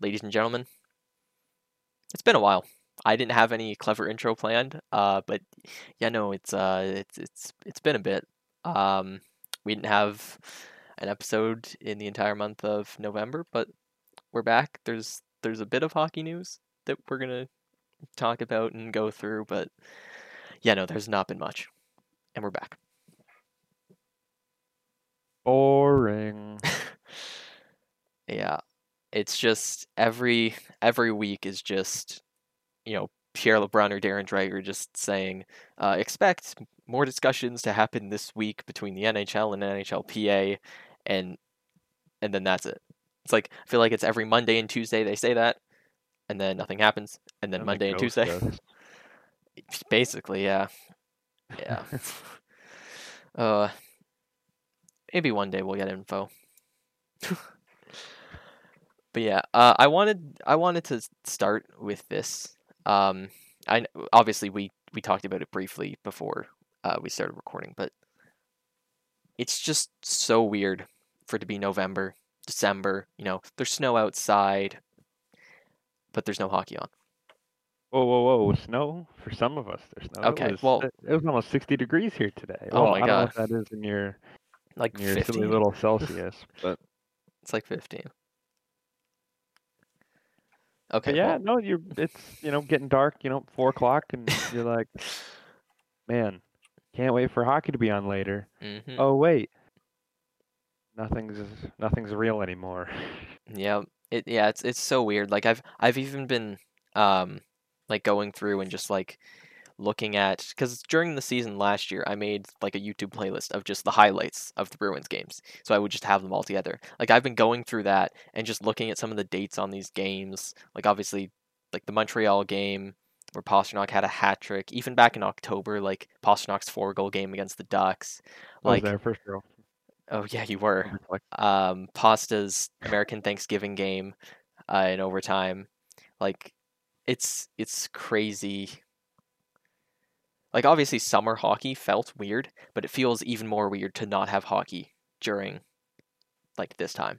ladies and gentlemen. It's been a while. I didn't have any clever intro planned, uh, but yeah, no, it's uh, it's it's it's been a bit. Um, we didn't have an episode in the entire month of November, but we're back. There's there's a bit of hockey news that we're gonna talk about and go through, but yeah, no, there's not been much, and we're back. Boring. Yeah, it's just every every week is just you know Pierre LeBrun or Darren Dreger just saying uh, expect more discussions to happen this week between the NHL and NHLPA, and and then that's it. It's like I feel like it's every Monday and Tuesday they say that, and then nothing happens, and then the Monday and Tuesday. Basically, yeah, yeah. uh, maybe one day we'll get info. but yeah, uh, I wanted I wanted to start with this. Um, I obviously we we talked about it briefly before uh, we started recording, but it's just so weird for it to be November, December. You know, there's snow outside, but there's no hockey on. Whoa, whoa, whoa! Snow for some of us. There's snow. Okay, it was, well- it, was almost 60 degrees here today. Oh Well, my I don't God. know what that is in your Like in your silly little Celsius, but, It's like fifteen. Okay. but yeah, well, no, you're it's you know getting dark. You know, four o'clock, and you're like, man, can't wait for hockey to be on later. mhm. Oh wait, nothing's nothing's real anymore. Yeah, it yeah, it's it's so weird. Like I've I've even been um like going through and just like looking at because during the season last year I made like a YouTube playlist of just the highlights of the Bruins games. So I would just have them all together. Like I've been going through that and just looking at some of the dates on these games. Like obviously like the Montreal game where Pastrnak had a hat trick. Even back in October, like Pastrnak's four goal game against the Ducks. Like there first row. oh yeah, you were um, Pasta's American Thanksgiving game uh, in overtime. Like it's it's crazy. Like obviously summer hockey felt weird, but it feels even more weird to not have hockey during like this time.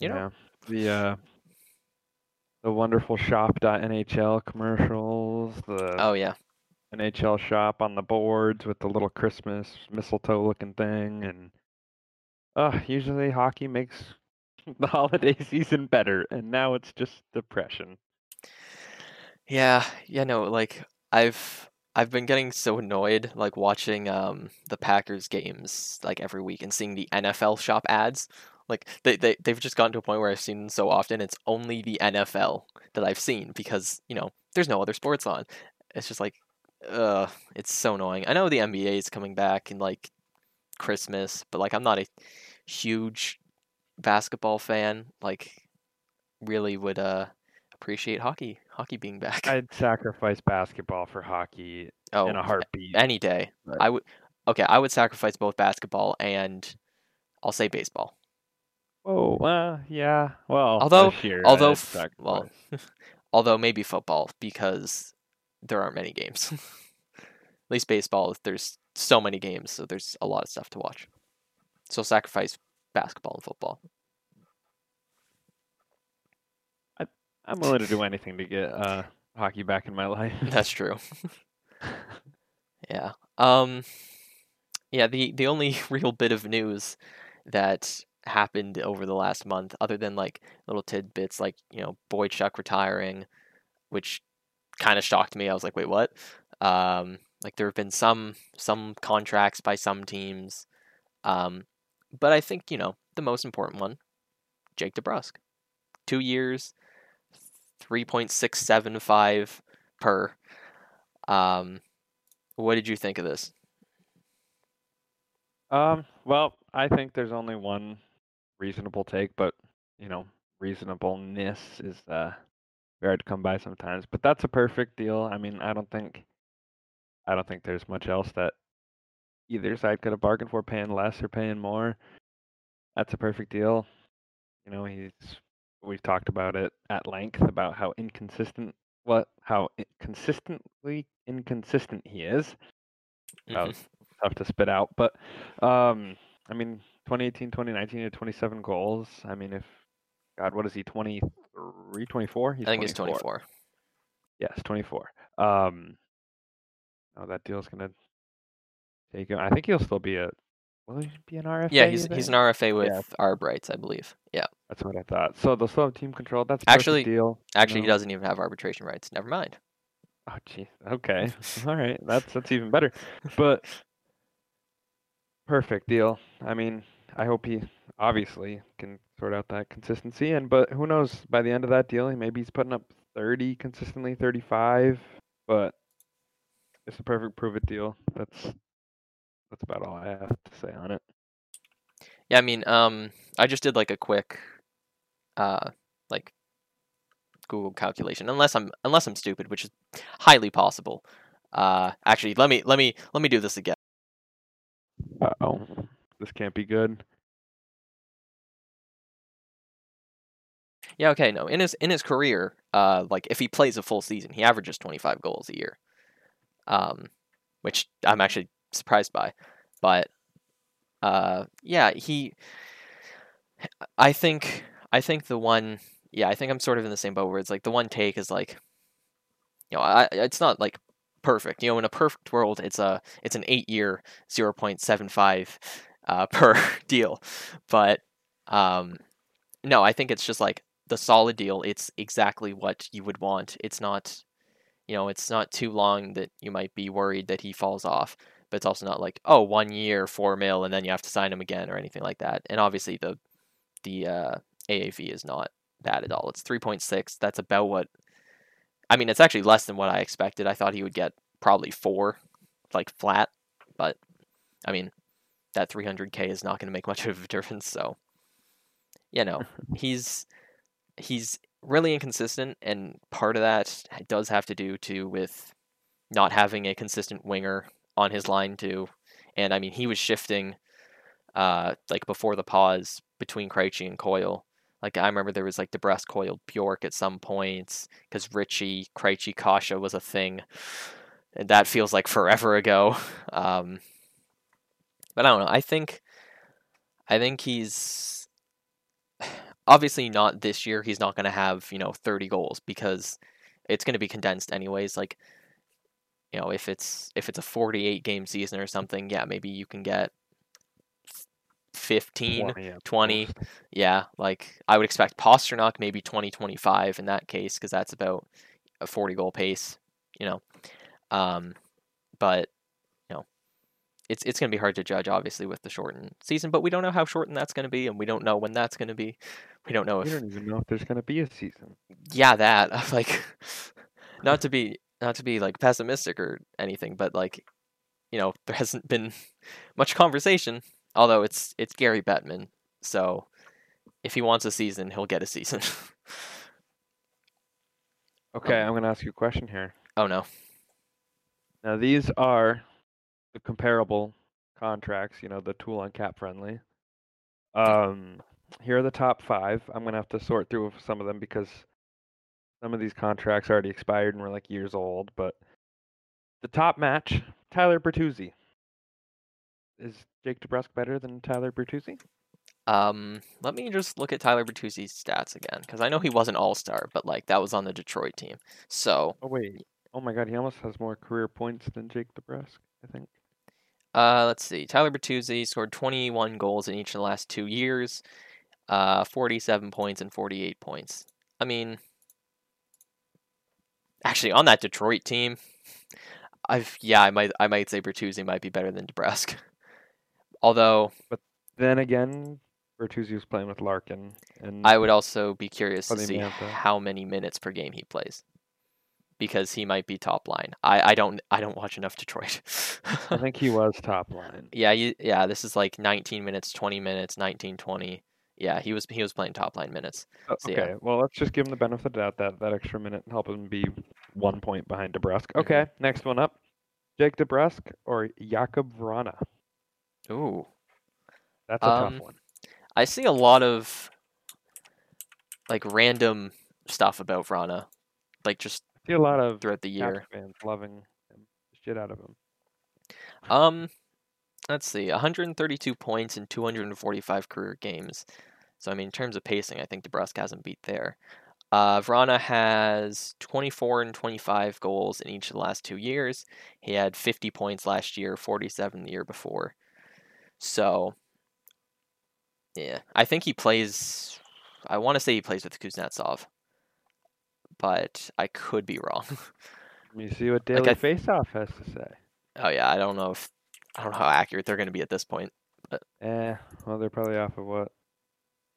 You know? yeah, the uh, the wonderful shop.nhl commercials, the Oh yeah. NHL shop on the boards with the little Christmas mistletoe looking thing, and uh, usually hockey makes the holiday season better, and now it's just depression. Yeah, yeah, no, like I've I've been getting so annoyed like watching um the Packers games like every week and seeing the NFL shop ads. Like they, they they've just gotten to a point where I've seen them so often it's only the NFL that I've seen because, you know, there's no other sports on. It's just like uh it's so annoying. I know the NBA is coming back in like Christmas, but like I'm not a huge basketball fan. Like really would uh appreciate hockey hockey being back. I'd sacrifice basketball for hockey oh, in a heartbeat. any day. Right. I would. Okay, I would sacrifice both basketball and I'll say baseball. Oh, well, yeah. Well, Although- this year although, uh, f- well, although maybe football because there aren't many games. At least baseball, there's so many games, so there's a lot of stuff to watch. So sacrifice basketball and football. I'm willing to do anything to get uh, hockey back in my life. That's true. Yeah. Um yeah, the the only real bit of news that happened over the last month other than like little tidbits like, you know, Boychuk retiring, which kind of shocked me. I was like, "Wait, what?" Um like there have been some some contracts by some teams. Um but I think, you know, the most important one, Jake DeBrusk. 2 years, 3.675 per um what did you think of this? Um, well, I think there's only one reasonable take, but you know, reasonableness is uh very hard to come by sometimes. But that's a perfect deal. I mean, I don't think I don't think there's much else that either side could have bargained for paying less or paying more. That's a perfect deal. You know, he's we've talked about it at length about how inconsistent what how consistently inconsistent he is. That Mhm. was tough to spit out, but um, I mean, 2018, 2019, he had 27 goals. I mean, if God, what is he? 23, 24? He's I think he's 24. Yes, 24. Um, oh, that deal's gonna take him. I think he'll still be a. Will he be an RFA? Yeah, he's he's an? RFA with Yeah. Arb rights, I believe. Yeah. That's what I thought. So they'll still have team control. That's Actually- deal. Actually, he doesn't even have arbitration rights. Never mind. Oh, jeez. Okay. All right. That's that's even better. But perfect deal. I mean, I hope he obviously can sort out that consistency. And but who knows? By the end of that deal, maybe he's putting up 30 consistently, 35. But it's a perfect prove it deal. That's that's about all I have to say on it. Yeah, I mean, um, I just did like a quick, uh, like Google calculation. Unless I'm unless I'm stupid, which is highly possible. Uh, actually, let me let me let me do this again. Uh oh, this can't be good. Yeah, okay, no. In his in his career, uh, like if he plays a full season, he averages 25 goals a year. Um, which I'm actually surprised by, but uh, yeah, he. I think I think the one, yeah, I think I'm sort of in the same boat where it's like the one take is like, you know, I it's not like perfect. You know, in a perfect world, it's a it's an eight year 0.75 uh, per deal, but um, no, I think it's just like the solid deal. It's exactly what you would want. It's not, you know, it's not too long that you might be worried that he falls off, but it's also not like oh one year four mil and then you have to sign him again or anything like that. And obviously the the uh, AAV is not bad at all. It's three point six. That's about what. I mean, it's actually less than what I expected. I thought he would get probably four, like flat, but I mean, that 300k is not going to make much of a difference. So, you know, he's he's really inconsistent, and part of that does have to do to with not having a consistent winger on his line too. And I mean, he was shifting, uh, like before the pause between Krejci and Coyle. Like I remember there was like DeBrusk, Coyle, Bjork at some points because Ritchie, Krejci, Kase was a thing, and that feels like forever ago. Um, but I don't know. I think, I think he's obviously not this year. He's not going to have you know 30 goals because it's going to be condensed anyways. Like you know, if it's if it's a 48 game season or something, yeah, maybe you can get 15, 20, at 20. yeah, like I would expect Pastrnak maybe 20 25 in that case because that's about a 40 goal pace, you know. Um, but you know, it's it's going to be hard to judge obviously with the shortened season, but we don't know how shortened that's going to be and we don't know when that's going to be. We don't know We don't even know if there's gonna be a season. yeah, that like not to be not to be like pessimistic or anything, but like you know, there hasn't been much conversation. Although it's it's Gary Bettman, so if he wants a season, he'll get a season. Okay, I'm gonna ask you a question here. oh no. Now these are the comparable contracts, you know, the tool on cap friendly. Um, here are the top five. I'm gonna have to sort through some of them because some of these contracts already expired and were like years old. But the top match, Tyler Bertuzzi. Is Jake DeBrusk better than Tyler Bertuzzi? Um, let me just look at Tyler Bertuzzi's stats again because I know he was an All Star, but like that was on the Detroit team. So Oh wait. Oh my God, he almost has more career points than Jake DeBrusk. I think. Uh, let's see. Tyler Bertuzzi scored 21 goals in each of the last two years, uh, 47 points and 48 points. I mean, actually, on that Detroit team, I've yeah, I might I might say Bertuzzi might be better than DeBrusk. Although but Then again, Bertuzzi was playing with Larkin, and I would also be curious to see Mantha. how many minutes per game he plays, because he might be top line. I, I don't I don't watch enough Detroit. I think he was top line. Yeah, you, yeah, this is like 19 minutes, 20 minutes, 19, 20. Yeah, he was he was playing top line minutes. Oh, So, yeah. okay, well, let's just give him the benefit of the doubt that that extra minute and help him be one point behind DeBrusk. Mhm. Okay, next one up, Jake DeBrusk or Jakob Vrana. Ooh, That's a Um, tough one. I see a lot of like random stuff about Vrana, like just I see a lot of throughout the year. fans loving him, shit out of him. Um, let's see, 132 points in 245 career games. So I mean, in terms of pacing, I think DeBrusk hasn't beat there. Uh, Vrana has 24 and 25 goals in each of the last two years. He had 50 points last year, 47 the year before. So, yeah, I think he plays. I want to say he plays with Kuznetsov, but I could be wrong. Let me see what Daily Like, I- Faceoff has to say. oh yeah, I don't know if I don't know how accurate they're going to be at this point. But Eh, well, they're probably off of what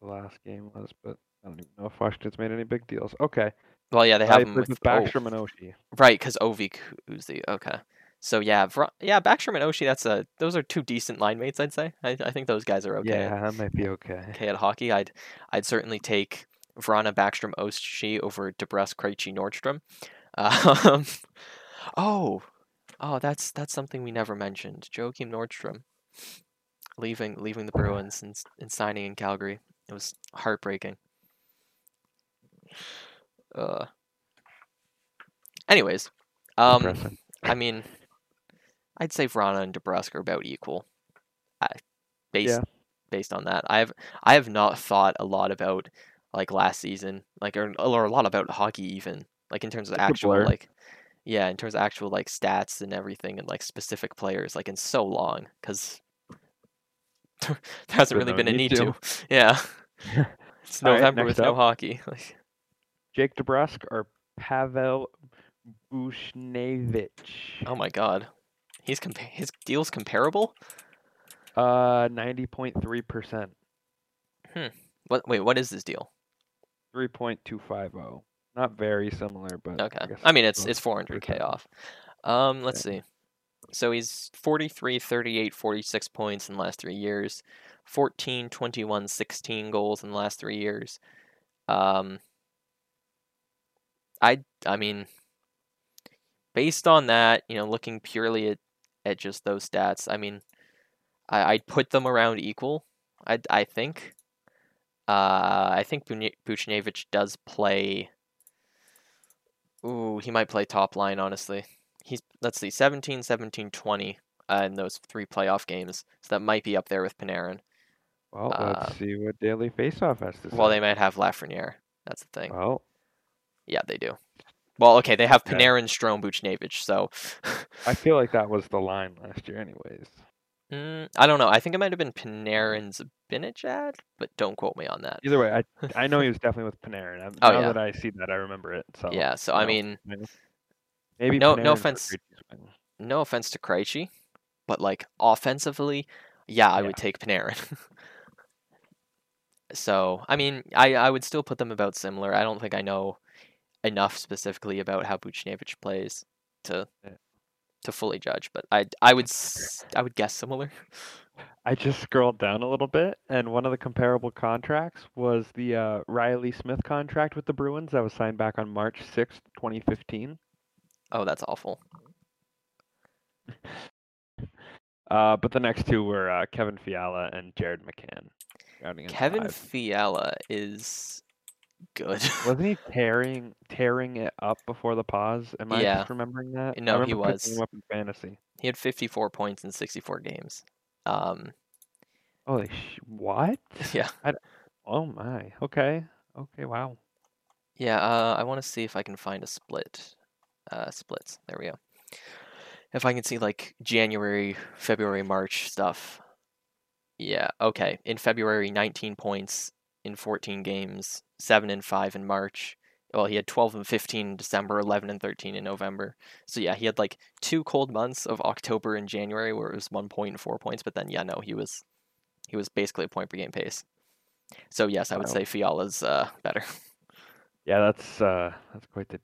the last game was, but I don't even know if Washington's made any big deals. Okay. Well, yeah, they have he him with, with oh, Backstrom and Oshie. right because Ovik Uzi. Okay, so yeah, yeah, Backstrom and Oshie. That's a those are two decent line mates. I'd say. I, I think those guys are okay. Yeah, that might be okay. okay at hockey. I'd I'd certainly take Vrana Backstrom Oshie over DeBrusk Krejci Nordstrom. Um, oh, oh, that's that's something we never mentioned. Joachim Nordstrom leaving leaving the Bruins and, and signing in Calgary. It was heartbreaking. Uh. Anyways, um. I mean, I'd say Vrana and DeBrusk are about equal. I, based Yeah. based on that, I have I have not thought a lot about like last season, like or, or a lot about hockey even, like in terms of It's actual like, yeah, in terms of actual like stats and everything and like specific players, like in so long, because there hasn't really been a need to. to. Yeah, it's November next with no hockey. Like, Jake DeBrusk or Pavel Buchnevich? oh my god, he's compa- his deal's comparable. Uh, 90.3%. Hmm. What? Wait, what is this deal? 3.250. oh. Not very similar, but Okay. guess I mean, it's it's 400k off. Um, let's see. So he's 43, 38, 46 points in the last three years, 14, 21, 16 goals in the last three years. Um, I I mean, based on that, you know, looking purely at at just those stats, I mean, I, I'd put them around equal. I I think. Uh, I think Buchnevich does play. Ooh, he might play top line, honestly. He's, let's see, 17, 17, 20 uh, in those three playoff games. So that might be up there with Panarin. Well, Uh, let's see what Daily Faceoff has to say. Well, they might have Lafreniere. That's the thing. Well, Yeah, they do. Well, okay, they have. Panarin, Strome, Buchnevich, so I feel like that was the line last year, anyways. mm, I don't know. I think it might have been Panarin's Zibanejad, but don't quote me on that. Either way, I I know he was definitely with Panarin. I'm- Oh, now yeah. that I see that, I remember it. So Yeah, so I mean, maybe- no- no Panarin offense- no offense to Krejci, but like offensively, yeah, I Yeah. would take Panarin. so, I mean, I I would still put them about similar. I don't think I know enough specifically about how Buchnevich plays to Yeah. to fully judge, but I I would I would guess similar. I just scrolled down a little bit, and one of the comparable contracts was the uh, Reilly Smith contract with the Bruins that was signed back on March sixth, 2015. Oh, that's awful. Uh, but the next two were uh, Kevin Fiala and Jared McCann. Kevin five. Fiala is good. Wasn't he tearing tearing it up before the pause? Am I Yeah. just remembering that? I No, he remember picking was. him up in fantasy. he had 54 points in 64 games. Um, Holy sh! What? yeah. Oh my. Okay. Okay. Wow. Yeah, uh, I want to see if I can find a split. Uh, splits. There we go. If I can see like January, February, March stuff. Yeah, okay. In February, 19 points in 14 games, 7 and 5 in March. Well, he had 12 and 15 in December, 11 and 13 in November. So yeah, he had like two cold months of October and January where it was 1 point and 4 points, but then yeah, no, he was he was basically a point per game pace. So yes, I would Wow. say Fiala's uh, better. Yeah, that's uh that's quite the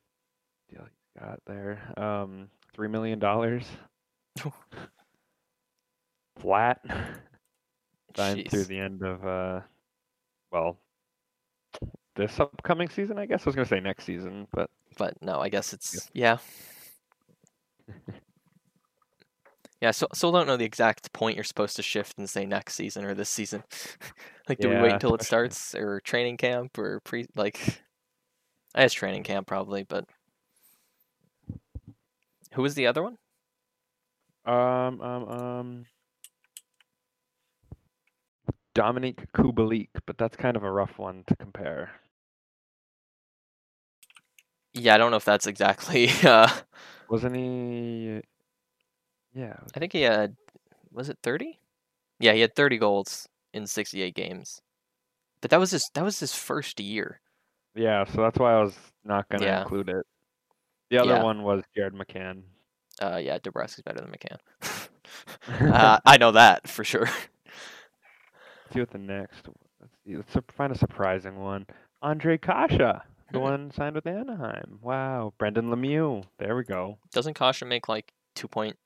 deal you got there. Um, three million dollars. Flat. Signed through the end of uh, well, this upcoming season, I guess. I was gonna say next season, but but no, I guess it's yeah. Yeah, so still don't know the exact point you're supposed to shift and say next season or this season. like, do we wait until it starts or training camp or pre like? I guess training camp probably, but who was the other one? um um um. Dominik Kubalik, but that's kind of a rough one to compare. Yeah, I don't know if that's exactly. Uh, Wasn't he? Yeah. I think he had. Was it thirty? Yeah, he had thirty goals in sixty-eight games. But that was his. That was his first year. Yeah, so that's why I was not gonna Yeah. include it. The other Yeah. one was Jared McCann. Uh, yeah, is better than McCann. uh, I know that for sure. Let's see what the next. Let's see. Let's find a surprising one. Andre Kase, the Hmm. one signed with Anaheim. Wow. Brendan Lemieux. There we go. Doesn't Kase make like two point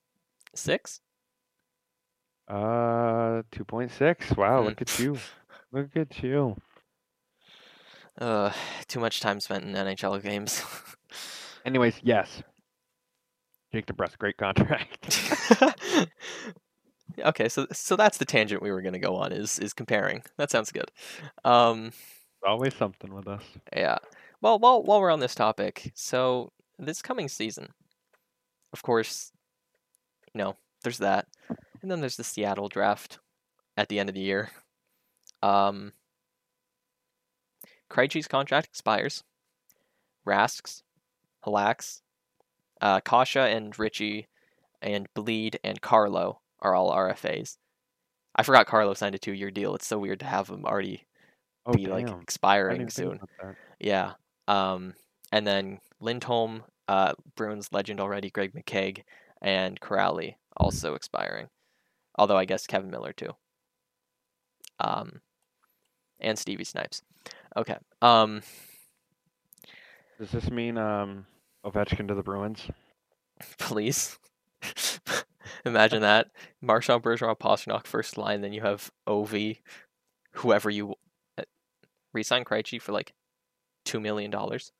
six? Uh, two point six. Wow. Hmm. Look at you. Look at you. Uh, too much time spent in NHL games. Anyways, yes. Jake DeBrusk, great contract. okay, so so that's the tangent we were gonna go on is is comparing. That sounds good. Um, Always something with us. yeah. Well, while while we're on this topic, so this coming season, of course, you know, there's that, and then there's the Seattle draft at the end of the year. Um, Krejci's contract expires. Rask's, Halak's, uh, Kase and Ritchie, and Blidh and Carlo are all RFAs. I forgot Carlo signed a two-year deal. It's so weird to have him already Oh, be damn. like expiring soon. Yeah. Um, and then Lindholm, uh, Bruins legend already, Greg McKegg, and Kuraly also expiring. Although I guess Kevan Miller too. Um, and Stevie Snipes. Okay. Um, Does this mean um Ovechkin to the Bruins? please. Imagine that. Marchand, Bergeron, Pastrnak first line, then you have Ov, whoever you uh, resign Krejci for like two million dollars,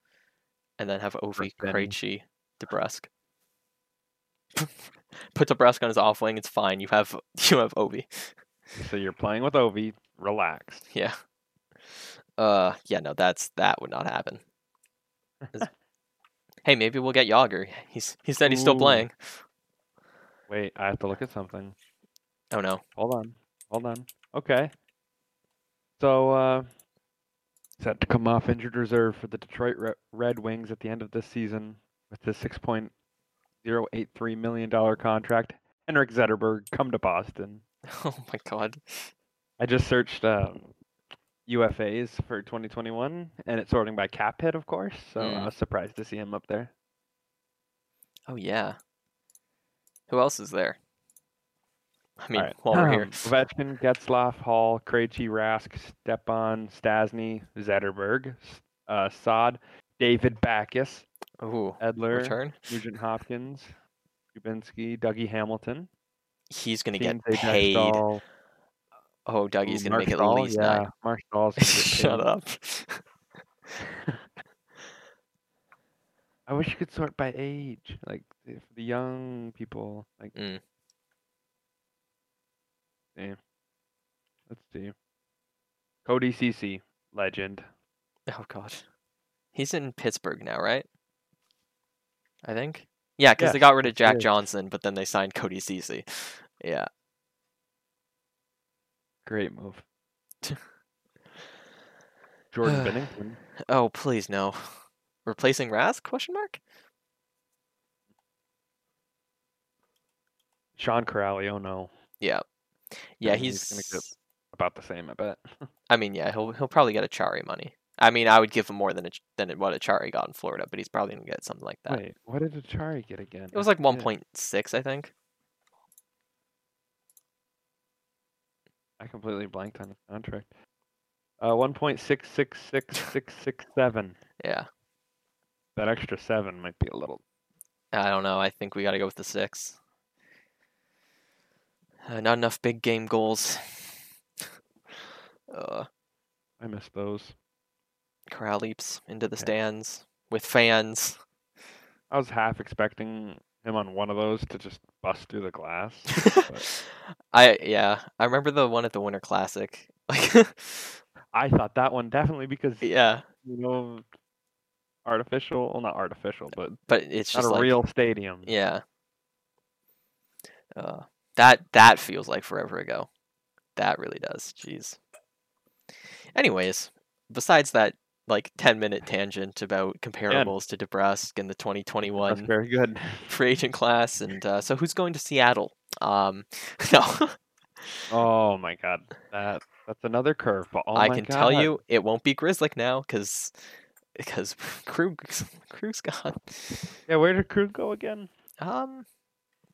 and then have Ov, Benny. Krejci, DeBrusk. Put DeBrusk on his off wing. It's fine. You have you have Ovi. So you're playing with Ovi, relaxed. Yeah. Uh, yeah. No, that's that would not happen. Hey, maybe we'll get Jagr. He's he said he's still playing. Wait, I have to look at something. Oh no. Hold on. Hold on. Okay. So, uh, set to come off injured reserve for the Detroit Red Wings at the end of this season with the $6.083 million contract. Henrik Zetterberg, come to Boston. Oh my god. I just searched um, UFAs for 2021, and it's sorting by cap hit, of course. So Mm. I was surprised to see him up there. Oh yeah. Who else is there? I mean, Alright, while we're here. um, Ovechkin, Getzlaff, Hall, Krejci, Rask, Stepan, Stastny, Zetterberg, S- uh, Sod, David Backes, Ooh, Edler, return. Nugent Hopkins, Kubinski, Dougie Hamilton, He's gonna get paid. Daxdal, Oh, Dougie's gonna make at Markstall, least yeah, nine. Markstall's gonna get Shut up. I wish you could sort by age, like the- for the young people. Like, Mm. see. let's see. Cody Ceci, legend. Oh god. He's in Pittsburgh now, right? I think. Yeah, because they got rid of Jack is. Johnson, but then they signed Cody Ceci. Yeah. Great move. Jordan Binnington. Oh, please no. Replacing Rask? Question mark. Sean Kuraly, oh no. Yeah. Yeah, he's. he's gonna get- About the same, I bet. I mean, yeah, he'll he'll probably get Acciari money. I mean, I would give him more than a, than what Acciari got in Florida, but he's probably gonna get something like that. Wait, what did Acciari get again? It was like one point six, I think. I completely blanked on the contract. Uh, one point six six six six six seven. Yeah. That extra seven might be a little. I don't know. I think we got to go with the six. Uh, not enough big game goals. uh, I miss those. Corral leaps into the Okay. stands with fans. I was half expecting him on one of those to just bust through the glass. but I yeah, I remember the one at the Winter Classic. Like, I thought that one definitely because yeah, you know, artificial. Well, not artificial, but but it's not just a like real stadium. yeah. Uh, that that feels like forever ago. That really does. Jeez. Anyways, besides that like 10 minute tangent about comparables to DeBrusk and the That's 2021 very good. free agent class and uh, so who's going to Seattle? Um no. Oh my god, that that's another curveball. Oh I can tell you it won't be Grzelcyk now cuz because Krug Krug's gone. Yeah, where did Krug go again? Um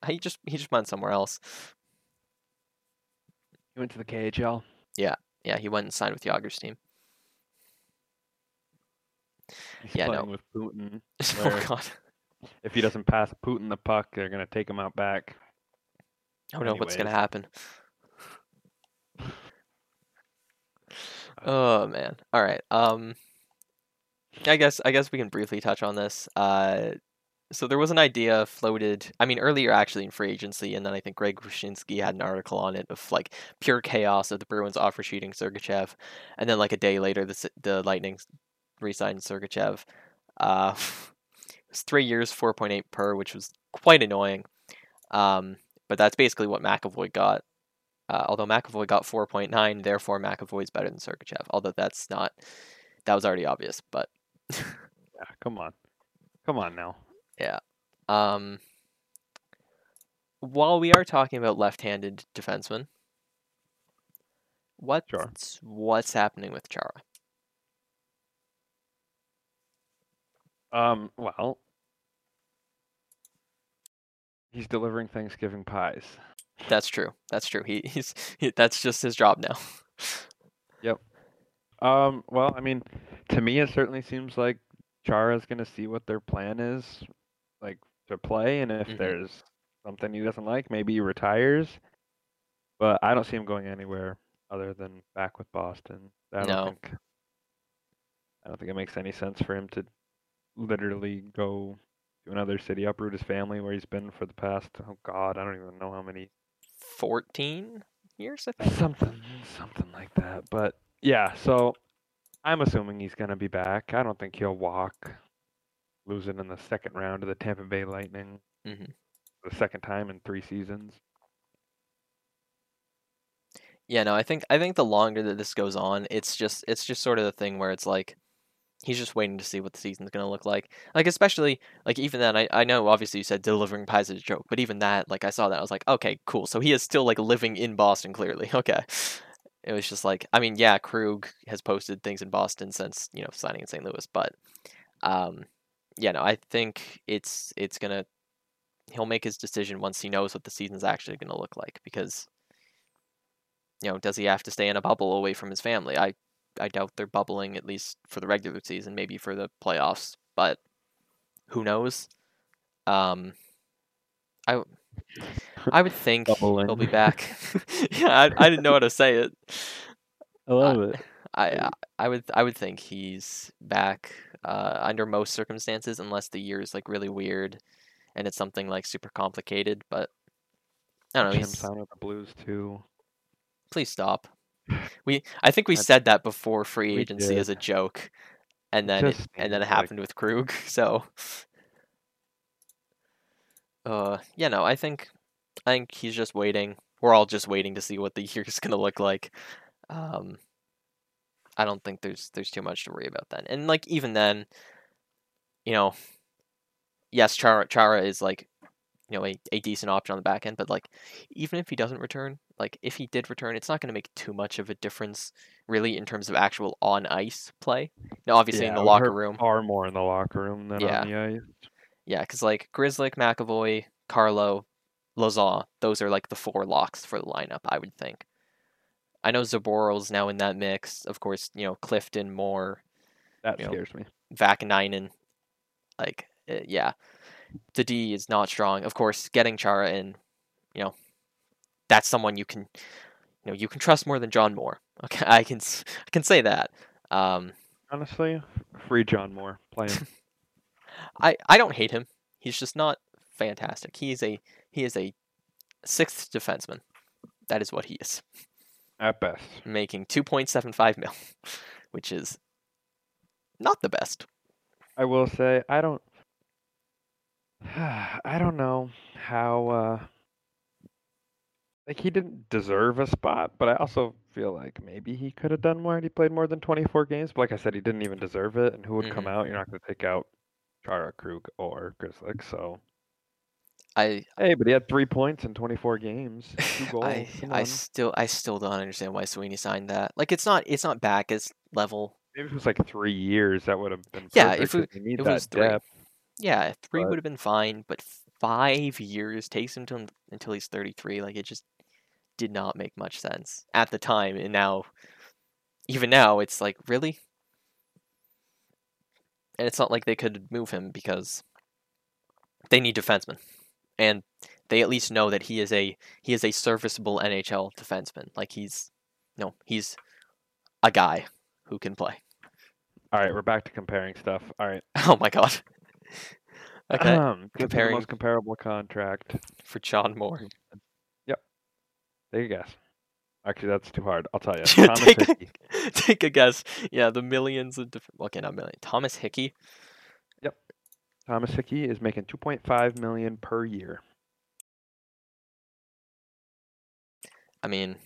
he just he just went somewhere else. He went to the KHL. Yeah, yeah, he went and signed with the Jagr's team. He's Yeah, no. with Putin. oh god. If he doesn't pass Putin the puck, they're gonna take him out back. I don't know what's gonna happen. Oh man. All right. Um I guess I guess we can briefly touch on this. Uh so there was an idea floated, I mean earlier actually in free agency and then I think Greg Wyshynski had an article on it of like pure chaos of the Bruins offer sheeting Sergachev and then like a day later the the Lightning re-signed Sergachev. Uh it was 3 years 4.8 per which was quite annoying. Um but that's basically what McAvoy got. Uh, although McAvoy got 4.9, therefore McAvoy's better than Sergachev. Although that's not, that was already obvious. But Yeah, come on, come on now. Yeah. Um, while we are talking about left-handed defensemen, what's what's happening with Chara? Um, well, he's delivering Thanksgiving pies. That's true. That's true. He, he's he, that's just his job now. Um, well, I mean, to me, it certainly seems like Chara's gonna see what their plan is, like to play, and if Mhm. there's something he doesn't like, maybe he retires. But I don't see him going anywhere other than back with Boston. I don't No. think. I don't think it makes any sense for him to literally go to another city, uproot his family where he's been for the past. Oh God, I don't even know how many 14 years, I think. Something, something like that. But yeah, so I'm assuming he's gonna be back. I don't think he'll walk, losing in the second round to the Tampa Bay Lightning, Mhm. the second time in three seasons. Yeah, no, I think I think the longer that this goes on, it's just it's just sort of the thing where it's like he's just waiting to see what the season's gonna look like. Like especially like even then, I I know obviously you said delivering pies is a joke, but even that, like I saw that, I was like, okay, cool. So he is still like living in Boston, clearly. Okay. It was just like I mean, yeah, Krug has posted things in Boston since you know signing in St. Louis, but um, yeah, no, I think it's it's gonna he'll make his decision once he knows what the season's actually gonna look like because you know, does he have to stay in a bubble away from his family? I I doubt they're bubbling at least for the regular season, maybe for the playoffs, but who knows? Um, I I would think he'll be back. yeah, I, I didn't know how to say it. I love it. I I- I would I would think he's back uh, under most circumstances, unless the year is like really weird and it's something like super complicated. But I don't know. He's, sign with the Blues too. please stop. We I think we said that before free agency as a joke, and then it, and then it seems like- happened with Krug. So, uh, yeah, no, I think I think he's just waiting. We're all just waiting to see what the year's gonna look like. Um, I don't think there's there's too much to worry about then. And like even then, you know, yes, Chara Chara is like you know a, a decent option on the back end, but like even if he doesn't return, like if he did return, it's not going to make too much of a difference really in terms of actual on ice play. Now, obviously in the locker room, Far more in the locker room than Yeah. on the ice. Yeah, because like Grzelcyk, McAvoy, Carlo, Lazar, those are like the four locks for the lineup, I would think. I know Zboril's now in that mix. Of course, you know Clifton, Moore, That You know, scares me. Vaakanainen. Like, uh, yeah, the D is not strong. Of course, getting Chara in, you know, that's someone you can, you know, you can trust more than John Moore. Okay, I can I can say that. Um, Honestly, free John Moore. Play him. I I don't hate him. He's just not fantastic. He is a he is a sixth defenseman. That is what he is, at best. making two point seven five mil, which is not the best. I will say I don't I don't know how uh like he didn't deserve a spot, but I also feel like maybe he could have done more he played more than 24 games. But like I said, he didn't even deserve it. And who would come Mhm. out? You're not going to take out Chara Krug or Grzelcyk. So I hey, but he had three points in 24 games, two goals. I I still I still don't understand why Sweeney signed that. Like it's not it's not back as level. Maybe if it was like three years, that would have been Yeah, if you need it that was three. depth. Yeah, three But- would have been fine, but five years takes him to until he's 33. Like it just did not make much sense at the time, and now, even now, it's like really. And it's not like they could move him because they need defensemen, and they at least know that he is a he is a serviceable NHL defenseman. Like he's, no, he's a guy who can play. All right, we're back to comparing stuff. All right. Oh my god. Okay, Um, comparing- most comparable contract. for John Moore. Yep. There you guess. Actually, that's too hard. I'll tell you. Take, a, take a guess. Yeah, the millions of different. Okay, not million. Thomas Hickey. Yep. Thomas Hickey is making 2.5 million per year. I mean,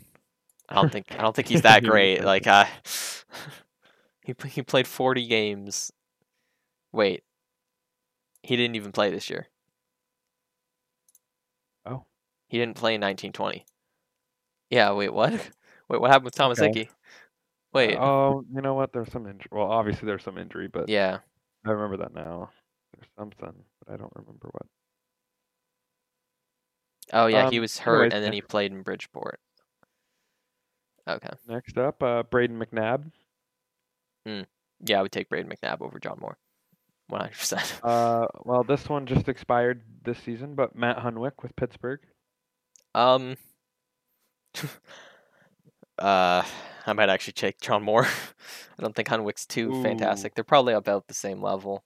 I don't think I don't think he's that great. Like, uh, he he played forty games. Wait, he didn't even play this year. Oh. he didn't play in nineteen twenty. Yeah. Wait, what? Wait, what happened with Thomas Okay. Hickey? Wait. Oh, you know what? There's some injury. Well, obviously there's some injury, but yeah. I remember that now. There's something, but I don't remember what. Oh yeah, he Um, was hurt, anyways, and then he played in Bridgeport. Okay. Next up, uh, Brayden McNabb. Yeah, I would take Brayden McNabb over John Moore. One hundred percent. Uh, well, this one just expired this season, but Matt Hunwick with Pittsburgh. Um. Uh, I might actually take John Moore. I don't think Hunwick's too Ooh. fantastic. They're probably about the same level.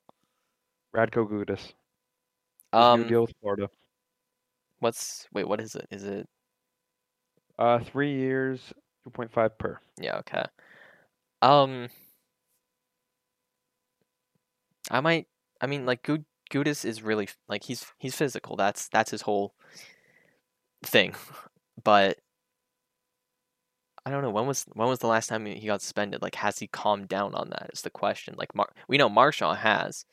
Radko Gudas. Um, deal with Florida. what's wait? What is it? Is it? Uh, three years, 2.5 per. Yeah. Okay. Um. I might. I mean, like Gud Gudas is really like he's he's physical. That's that's his whole thing. But I don't know when was when was the last time he got suspended? Like, has he calmed down on that? Is the question. Like, Mar- we know Marchand has,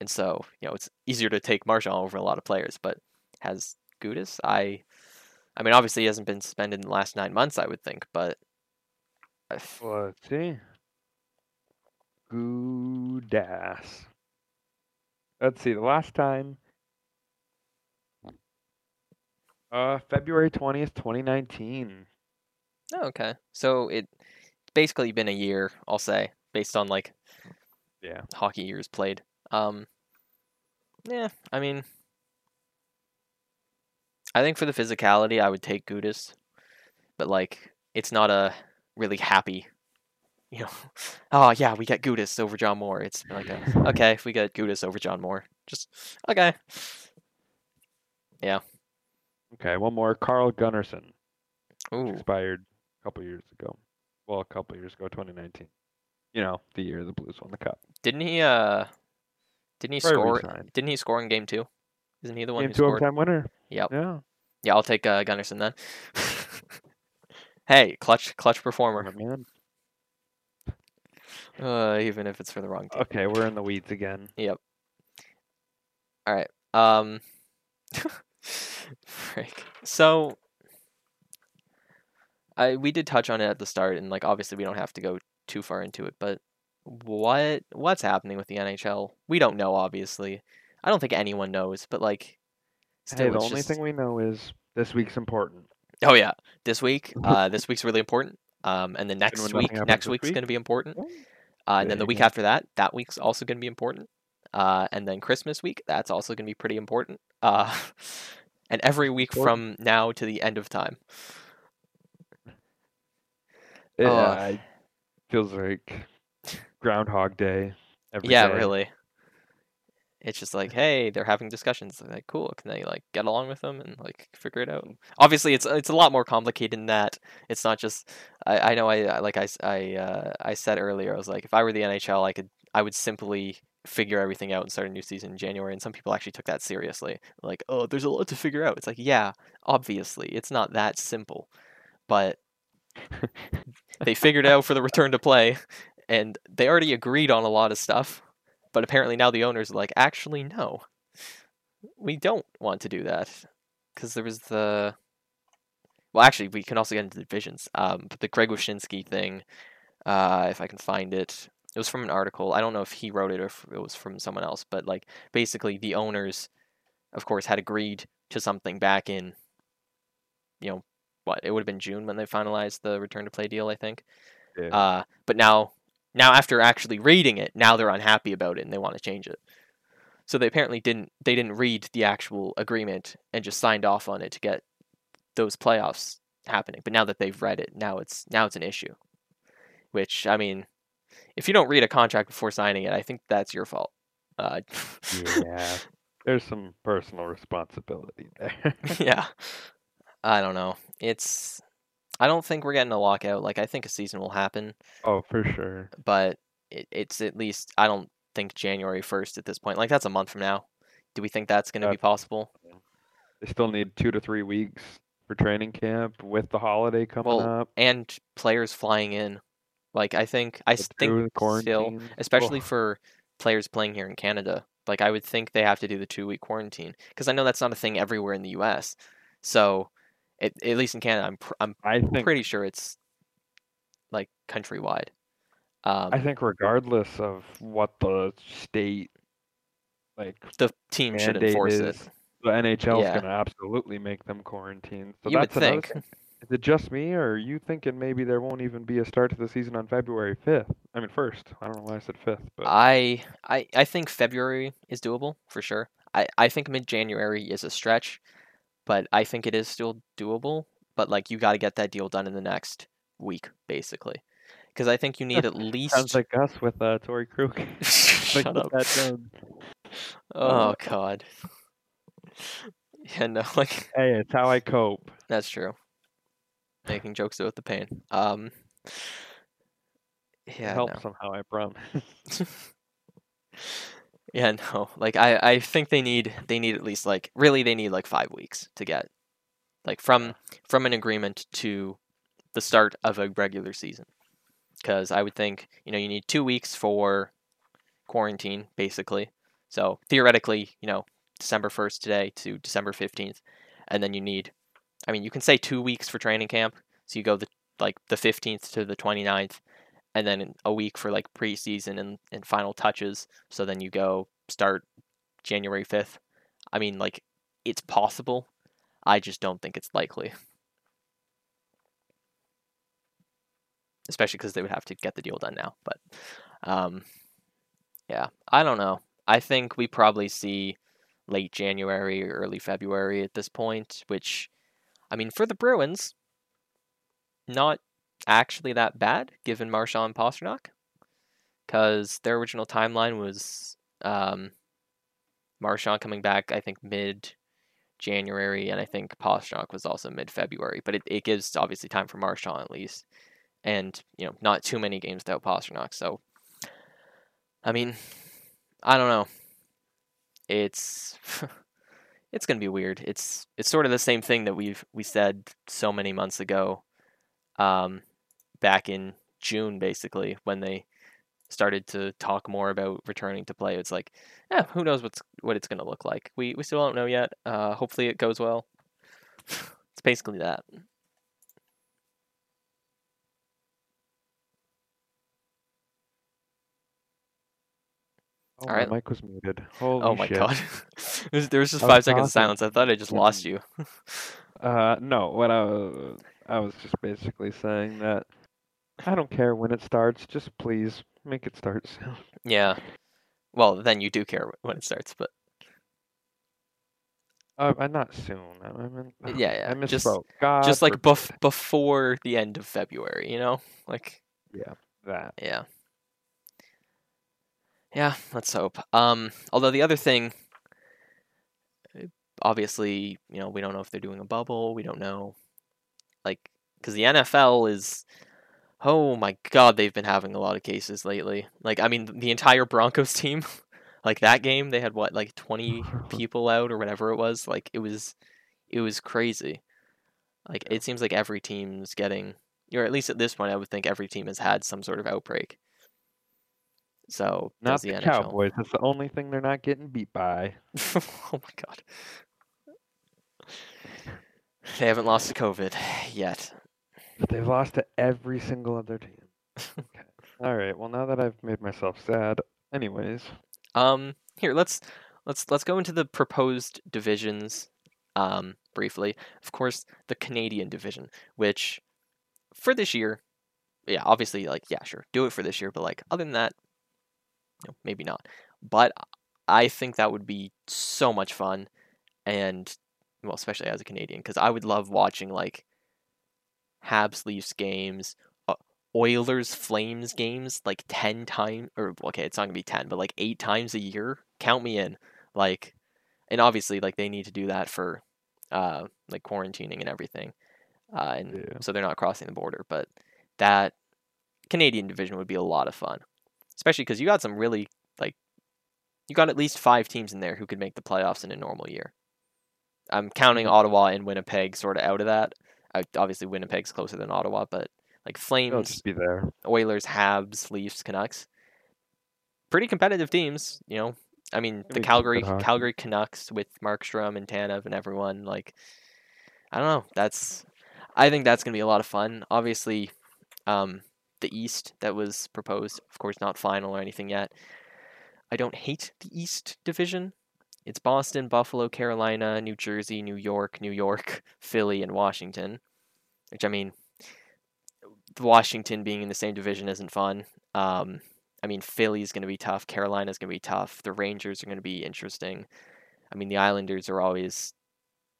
and so you know it's easier to take Marchand over a lot of players. But has Gudas? I, I mean, obviously he hasn't been suspended in the last nine months. I would think, but I f- Let's see. Gudas. Let's see. The last time. Uh, February 20th, 2019. Oh, okay. So it basically been a year. I'll say based on like Yeah. hockey years played. Um, yeah, I mean, I think for the physicality, I would take Gudas, but like, it's not a really happy, you know. Oh yeah, we got Gudas over John Moore. It's like a, okay, if we got Gudas over John Moore, just okay. Yeah. Okay, one more. Carl Gunnarsson. Ooh, Expired couple years ago. Well, a couple years ago, 2019. You know, the year the Blues won the cup. didn't he? Uh, didn't he Probably score? re-signed. Didn't he score in game two? Isn't he the one Game who two scored? overtime winner. Yep. Yeah. Yeah, I'll take uh, Gunnarsson then. hey, clutch, clutch performer. My man. Uh, even if it's for the wrong team. Okay, we're in the weeds again. Yep. All right. Um. Frick. So. I we did touch on it at the start, and like obviously we don't have to go too far into it, but what what's happening with the NHL? We don't know, obviously. I don't think anyone knows, but like. Still, hey, the only just- thing we know is this week's important. Oh yeah, this week. Uh, this week's really important. Um, and then next week, next week's week? going to be important. Uh, and then the week after that, that week's also going to be important. Uh, and then Christmas week, that's also going to be pretty important. Uh, and every week from now to the end of time. Yeah, Oh. I- feels like Groundhog Day. Every yeah, day. really. It's just like, hey, they're having discussions. They're like, cool. Can they like get along with them and like figure it out? Obviously, it's it's a lot more complicated than that. It's not just. I, I know. I like I I uh, I said earlier. I was like, if I were the NHL, I could I would simply figure everything out and start a new season in January. And some people actually took that seriously. Like, oh, there's a lot to figure out. It's like, yeah, obviously, it's not that simple. But they figured out for the return to play, and they already agreed on a lot of stuff. But apparently now the owners are like, actually, no, we don't want to do that because there was the. Well, actually, we can also get into the divisions. Um, but the Greg Wyshynski thing, uh, if I can find it, it was from an article. I don't know if he wrote it or if it was from someone else, but like basically the owners, of course, had agreed to something back in, you know, what it would have been June when they finalized the return to play deal, I think. Yeah. Uh, but now, now after actually reading it, now they're unhappy about it and they want to change it. So they apparently didn't they didn't read the actual agreement and just signed off on it to get those playoffs happening. But now that they've read it, now it's now it's an issue. Which I mean, if you don't read a contract before signing it, I think that's your fault. Uh, yeah. There's some personal responsibility there. yeah. I don't know. It's I don't think we're getting a lockout. Like I think a season will happen, oh, for sure. but it, it's at least I don't think January first at this point. Like that's a month from now. Do we think that's going to be possible? They still need two to three weeks for training camp with the holiday coming Well, up. And players flying in. Like I think I the think still, especially Oh, for players playing here in Canada. Like I would think they have to do the two week quarantine because I know that's not a thing everywhere in the U.S. So, it, at least in Canada, I'm pr- I'm I think pretty sure it's like countrywide. Um, I think regardless of what the state like the team should enforce is, it. the NHL is Yeah. going to absolutely make them quarantine. So you would that's another think. thing. Is it just me, or are you thinking maybe there won't even be a start to the season on February fifth? I mean, first. I don't know why I said fifth, but I, I I think February is doable for sure. I, I think mid January is a stretch, but I think it is still doable. But like you got to get that deal done in the next week, basically, because I think you need at least. sounds like us with uh, Torey Krug. like Shut up. Oh God. Yeah, no, like Hey, it's how I cope. that's true. Making jokes about the pain. Um. Yeah, Help no. somehow, I promise. Yeah, no. Like I, I think they need they need at least like really they need like five weeks to get like from from an agreement to the start of a regular season. Because I would think you know you need two weeks for quarantine basically. So theoretically, you know, December first today to December fifteenth, and then you need, I mean, you can say two weeks for training camp. So you go the like the fifteenth to the 29th, and then a week for like preseason and, and final touches. So then you go start January 5th. I mean, like, it's possible. I just don't think it's likely. Especially because they would have to get the deal done now. But, um, yeah, I don't know. I think we probably see late January or early February at this point, which, I mean, for the Bruins, not actually that bad given Marchand and Pastrnak, because their original timeline was um, Marchand coming back, I think mid January, and I think Pastrnak was also mid February. But it, it gives obviously time for Marchand at least, and you know not too many games without Pastrnak. So, I mean, I don't know. It's it's gonna be weird. It's it's sort of the same thing that we've we said so many months ago um, back in June, basically, when they started to talk more about returning to play. It's like, yeah, who knows what's what it's going to look like. We we still don't know yet. Uh, hopefully, it goes well. it's basically that. Oh, Alright. my mic was muted. Holy oh my shit. god, there was, just I was five seconds of silence. I thought I just lost you. Uh, no, what I was, I was just basically saying that I don't care when it starts. Just please make it start soon. yeah. Well, then you do care when it starts, but Uh, uh, not soon. I, I meant, Yeah, yeah, I just- God just like bef- before the end of February, you know, like yeah, that. Yeah. Yeah, let's hope. Um, although the other thing, uh, obviously, you know, we don't know if they're doing a bubble. We don't know, like, because the NFL is, oh my God, they've been having a lot of cases lately. Like, I mean, the entire Broncos team Like that game, they had what like twenty people out or whatever it was. Like it was, it was crazy. Like it seems like every team's getting, or at least at this point, I would think every team has had some sort of outbreak. So Not the, the. Cowboys. That's the only thing they're not getting beat by. oh my god. They haven't lost to COVID yet. They've lost to every single other team. Okay. All right. Well, now that I've made myself sad, anyways. Um, here let's let's let's go into the proposed divisions. Um, briefly, of course, the Canadian division, which for this year, yeah, obviously, like yeah, sure, do it for this year, but like other than that, know, maybe not. But I think that would be so much fun, and well, especially as a Canadian, because I would love watching like Habs Leafs games, uh, Oilers Flames games like 10 times or okay, it's not going to be 10, but like 8 times a year. Count me in. Like and obviously like they need to do that for uh like quarantining and everything. Uh and Yeah. so they're not crossing the border, but that Canadian division would be a lot of fun. Especially cuz you got some really like you got at least 5 teams in there who could make the playoffs in a normal year. I'm counting Mhm. Ottawa and Winnipeg sort of out of that. Obviously Winnipeg's closer than Ottawa, but like Flames, be there. Oilers, Habs, Leafs, Canucks. Pretty competitive teams, you know. I mean, the Calgary. Calgary Canucks with Markstrom and Tanev and everyone like I don't know. That's I think that's going to be a lot of fun. Obviously, um the East that was proposed, of course not final or anything yet. I don't hate the East division. It's Boston, Buffalo, Carolina, New Jersey, New York, New York, Philly, and Washington. Which I mean, Washington being in the same division isn't fun. Um, I mean, Philly's going to be tough. Carolina's going to be tough. The Rangers are going to be interesting. I mean, the Islanders are always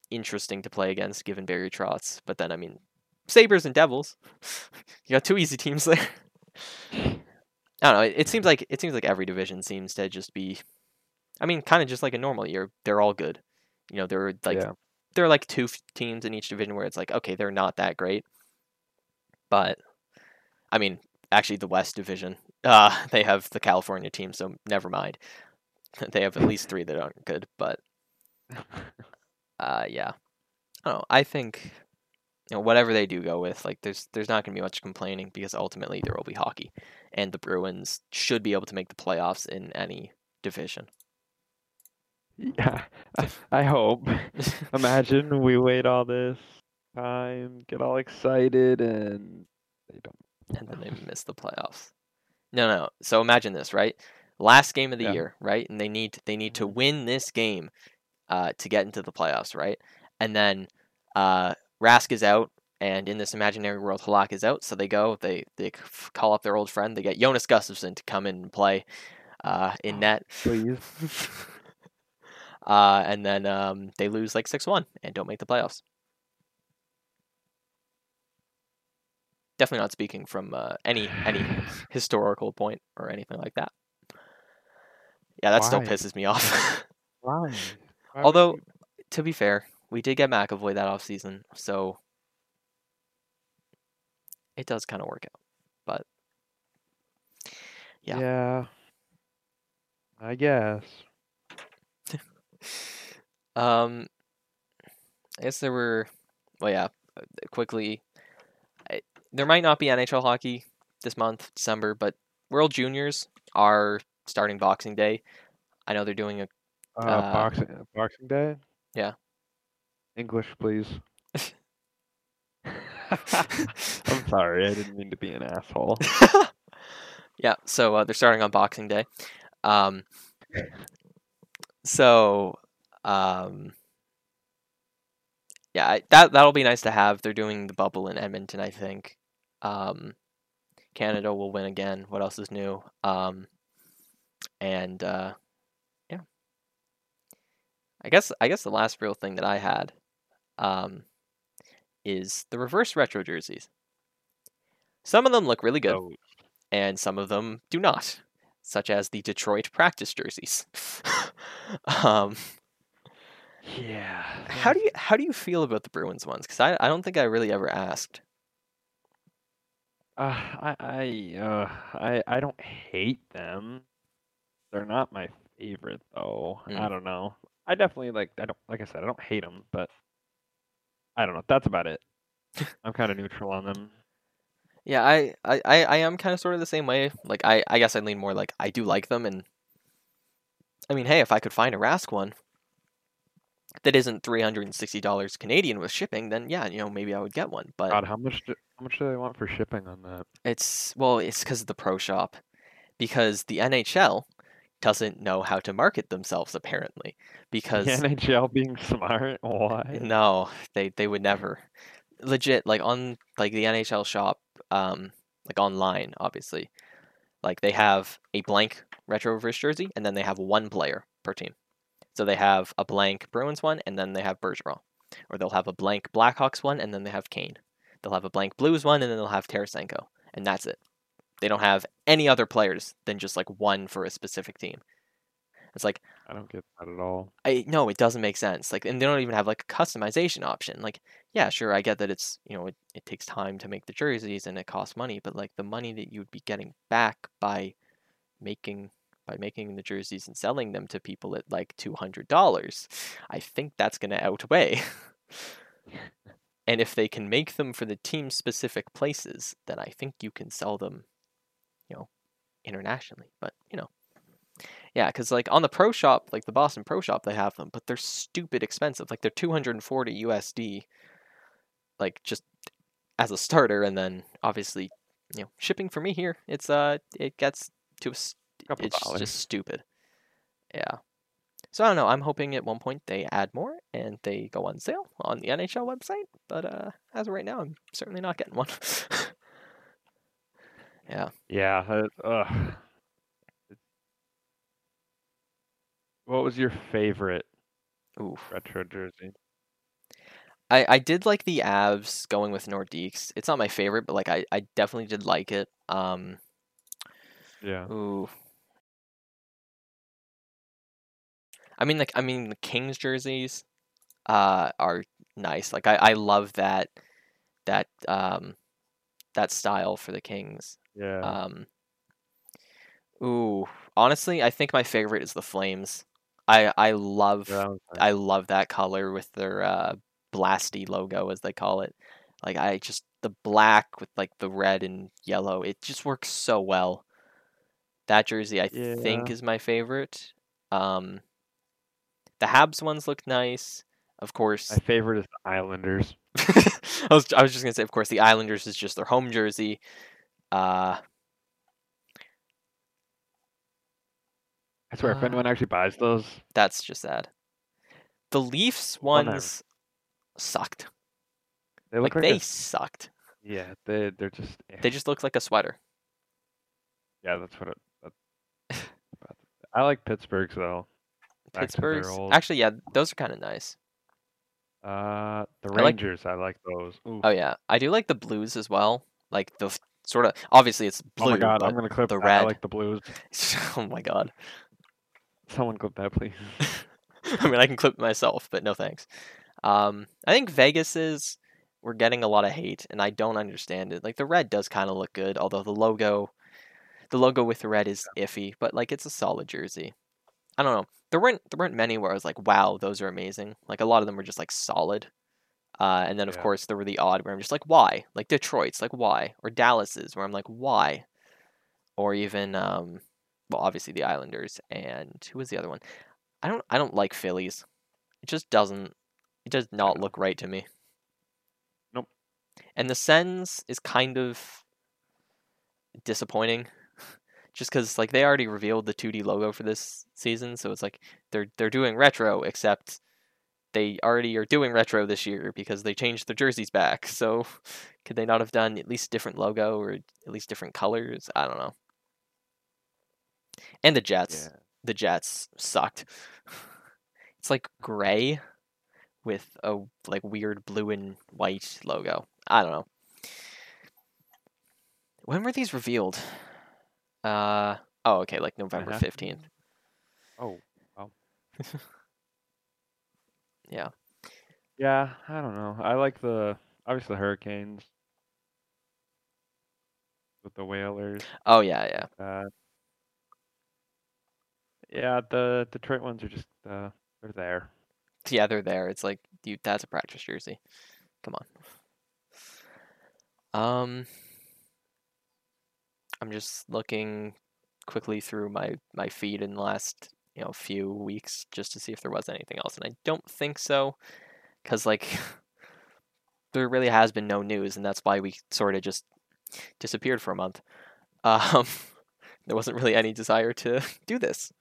interesting to play against given Barry Trotz. But then, I mean, Sabres and Devils. you got two easy teams there. I don't know. It, it seems like it seems like every division seems to just be. I mean, kind of just like a normal year. They're all good. You know, they're like yeah. There are like two teams in each division where it's like, okay, they're not that great. But I mean, actually the West division, uh, they have the California team, so never mind. they have at least three that aren't good, but uh yeah. I don't know. I think you know, whatever they do go with, like there's there's not gonna be much complaining because ultimately there will be hockey. And the Bruins should be able to make the playoffs in any division. Yeah. I, I hope. Imagine we wait all this time, get all excited, and they don't. and then they miss the playoffs. No, no. So imagine this, right? Last game of the Yeah. year, right? And they need they need to Mhm. win this game uh, to get into the playoffs, right? And then uh, Rask is out, and in this imaginary world, Halak is out. So they go, they they call up their old friend. They get Jonas Gustavsson to come in and play uh, in net. Please. uh, and then um, they lose like six one and don't make the playoffs. Definitely not speaking from uh, any any historical point or anything like that. Yeah, that still pisses me off. Why? Why Although, you- to be fair, we did get McAvoy that offseason, so it does kind of work out. But yeah. yeah. I guess. Um, I guess there were, well, yeah, uh, quickly, I, there might not be NHL hockey this month, December, but World Juniors are starting Boxing Day. I know they're doing a Uh, Uh, boxing Boxing Day. Yeah. English, please. I'm sorry, I didn't mean to be an asshole. yeah, so uh, they're starting on Boxing Day. Um, so, um, yeah, that that'll be nice to have. They're doing the bubble in Edmonton, I think. Um, Canada will win again. What else is new? Um, and uh, yeah, I guess I guess the last real thing that I had um, is the reverse retro jerseys. Some of them look really good Oh, and some of them do not, such as the Detroit practice jerseys. um, yeah. how do you how do you feel about the Bruins ones? Because I, I don't think I really ever asked. Uh, I I uh I I don't hate them. They're not my favorite though. I Mm. don't know. I definitely like. I don't like I said. I don't hate them, but I don't know. That's about it. I'm kind of neutral on them. Yeah, I, I, I I am kind of sort of the same way. Like I, I guess I lean more like I do like them, and I mean, hey, if I could find a Rask one that isn't three hundred and sixty dollars Canadian with shipping, then yeah, you know, maybe I would get one. But God, how much? Do, how much do they want for shipping on that? it's well, it's because of the pro shop, because the NHL doesn't know how to market themselves apparently. Because The NHL being smart? why? no, they they would never. Legit, like on like the NHL shop, um, like online, obviously, like they have a blank retro reverse jersey, and then they have one player per team. So they have a blank Bruins one, and then they have Bergeron, or they'll have a blank Blackhawks one, and then they have Kane. They'll have a blank Blues one, and then they'll have Tarasenko, and that's it. They don't have any other players than just like one for a specific team. It's like I don't get that at all. I no, it doesn't make sense. Like, and they don't even have like a customization option. Like, yeah, sure, I get that it's you know it, it takes time to make the jerseys and it costs money, but like the money that you would be getting back by making by making the jerseys and selling them to people at like two hundred dollars, I think that's gonna outweigh. and if they can make them for the team specific places, then I think you can sell them, you know, internationally. But you know. Yeah, because like on the pro shop, like the Boston Pro Shop, they have them, but they're stupid expensive. Like they're 240 USD, like just as a starter, and then obviously, you know, shipping for me here, it's uh, it gets to a, s- Couple it's dollars. just stupid. Yeah. So I don't know. I'm hoping at one point they add more and they go on sale on the NHL website. But uh, as of right now, I'm certainly not getting one. yeah. Yeah. uh. It's- What was your favorite Ooh. retro jersey? I, I did like the Avs going with Nordiques. It's not my favorite, but like I, I definitely did like it. Um, Yeah. ooh. I mean, like I mean, the Kings jerseys, uh, are nice. Like I, I love that, that um, that style for the Kings. Yeah. Um, ooh, honestly, I think my favorite is the Flames. I I love nice. I love that color with their uh, blasty logo, as they call it. Like I just the black with like the red and yellow. It just works so well. That jersey, I think, is my favorite. Um, the Habs ones look nice. Of course, My favorite is the Islanders. I was I was just gonna say, of course, the Islanders is just their home jersey. Uh, I swear, if Uh, anyone actually buys those, that's just sad. The Leafs ones sucked. they Like look like, they a- sucked. yeah, they they're just eh. They just look like a sweater. yeah, that's what it. That, I like Pittsburgh's though. Pittsburgh's actually, yeah, those are kind of nice. Uh, the I like- Rangers, I like those. Ooh. Oh yeah, I do like the blues as well. Like the sort of obviously it's blue. Oh my god, I'm gonna clip the that. I red. like the Blues. oh my god. Someone clip that, please. I mean, I can clip myself, but no thanks. Um, I think Vegas is we're getting a lot of hate, and I don't understand it. Like the red does kind of look good, although the logo, the logo with the red is iffy, but like it's a solid jersey. I don't know. There weren't there weren't many where I was like, wow, those are amazing. Like a lot of them were just like solid. Uh, and then of Yeah. course there were the odd where I'm just like, why? Like Detroit's, like why? Or Dallas's where I'm like, why? Or even um, well, obviously the Islanders and who was the other one? I don't I don't like Phillies. It just doesn't it does not look right to me. Nope. And the Sens is kind of disappointing. Just because like they already revealed the 2D logo for this season, so it's like they're they're doing retro, except they already are doing retro this year because they changed their jerseys back. So could they not have done at least a different logo or at least different colors? I don't know. And the Jets Yeah. the Jets sucked. It's like gray with a like weird blue and white logo. I don't know. When were these revealed? Uh oh, okay, like November to fifteenth. Oh, wow. Yeah. Yeah, I don't know. I like the obviously the Hurricanes with the Whalers. Oh yeah, yeah. Uh, Yeah, the Detroit ones are just uh, they're there. They're there. It's like, dude, that's a practice jersey. Come on. Um, I'm just looking quickly through my my feed in the last you know few weeks just to see if there was anything else, and I don't think so, because like there really has been no news, and that's why we sort of just disappeared for a month. Um, there wasn't really any desire to do this,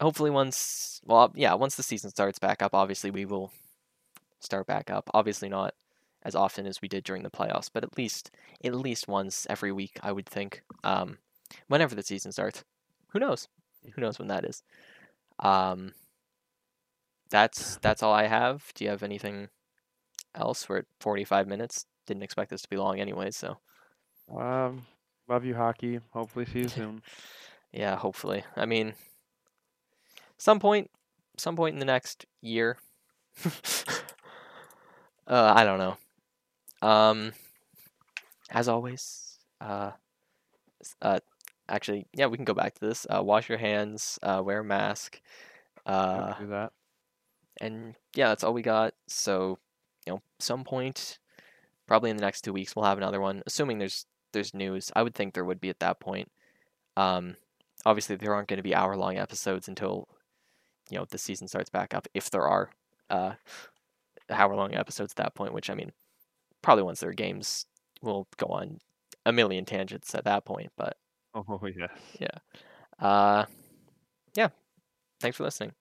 hopefully once well yeah once the season starts back up, obviously we will start back up. Obviously not as often as we did during the playoffs, but at least at least once every week, I would think. Um, whenever the season starts, who knows? Who knows when that is? Um, that's that's all I have. Do you have anything else? We're at forty five minutes. Didn't expect this to be long anyway, so. Um, love you, hockey. Hopefully, see you soon. yeah, hopefully. I mean, some point, some point in the next year. uh, I don't know. Um, as always, uh, uh, actually, yeah, we can go back to this. Uh, wash your hands, uh, wear a mask. Uh, do that. And yeah, that's all we got. So, you know, some point, probably in the next two weeks, we'll have another one. Assuming there's there's news, I would think there would be at that point. Um, obviously, there aren't going to be hour long episodes until you know the season starts back up, if there are uh, hour long episodes at that point. Which I mean, probably once their games we'll go on a million tangents at that point. But oh yes, yeah, uh, yeah. Thanks for listening.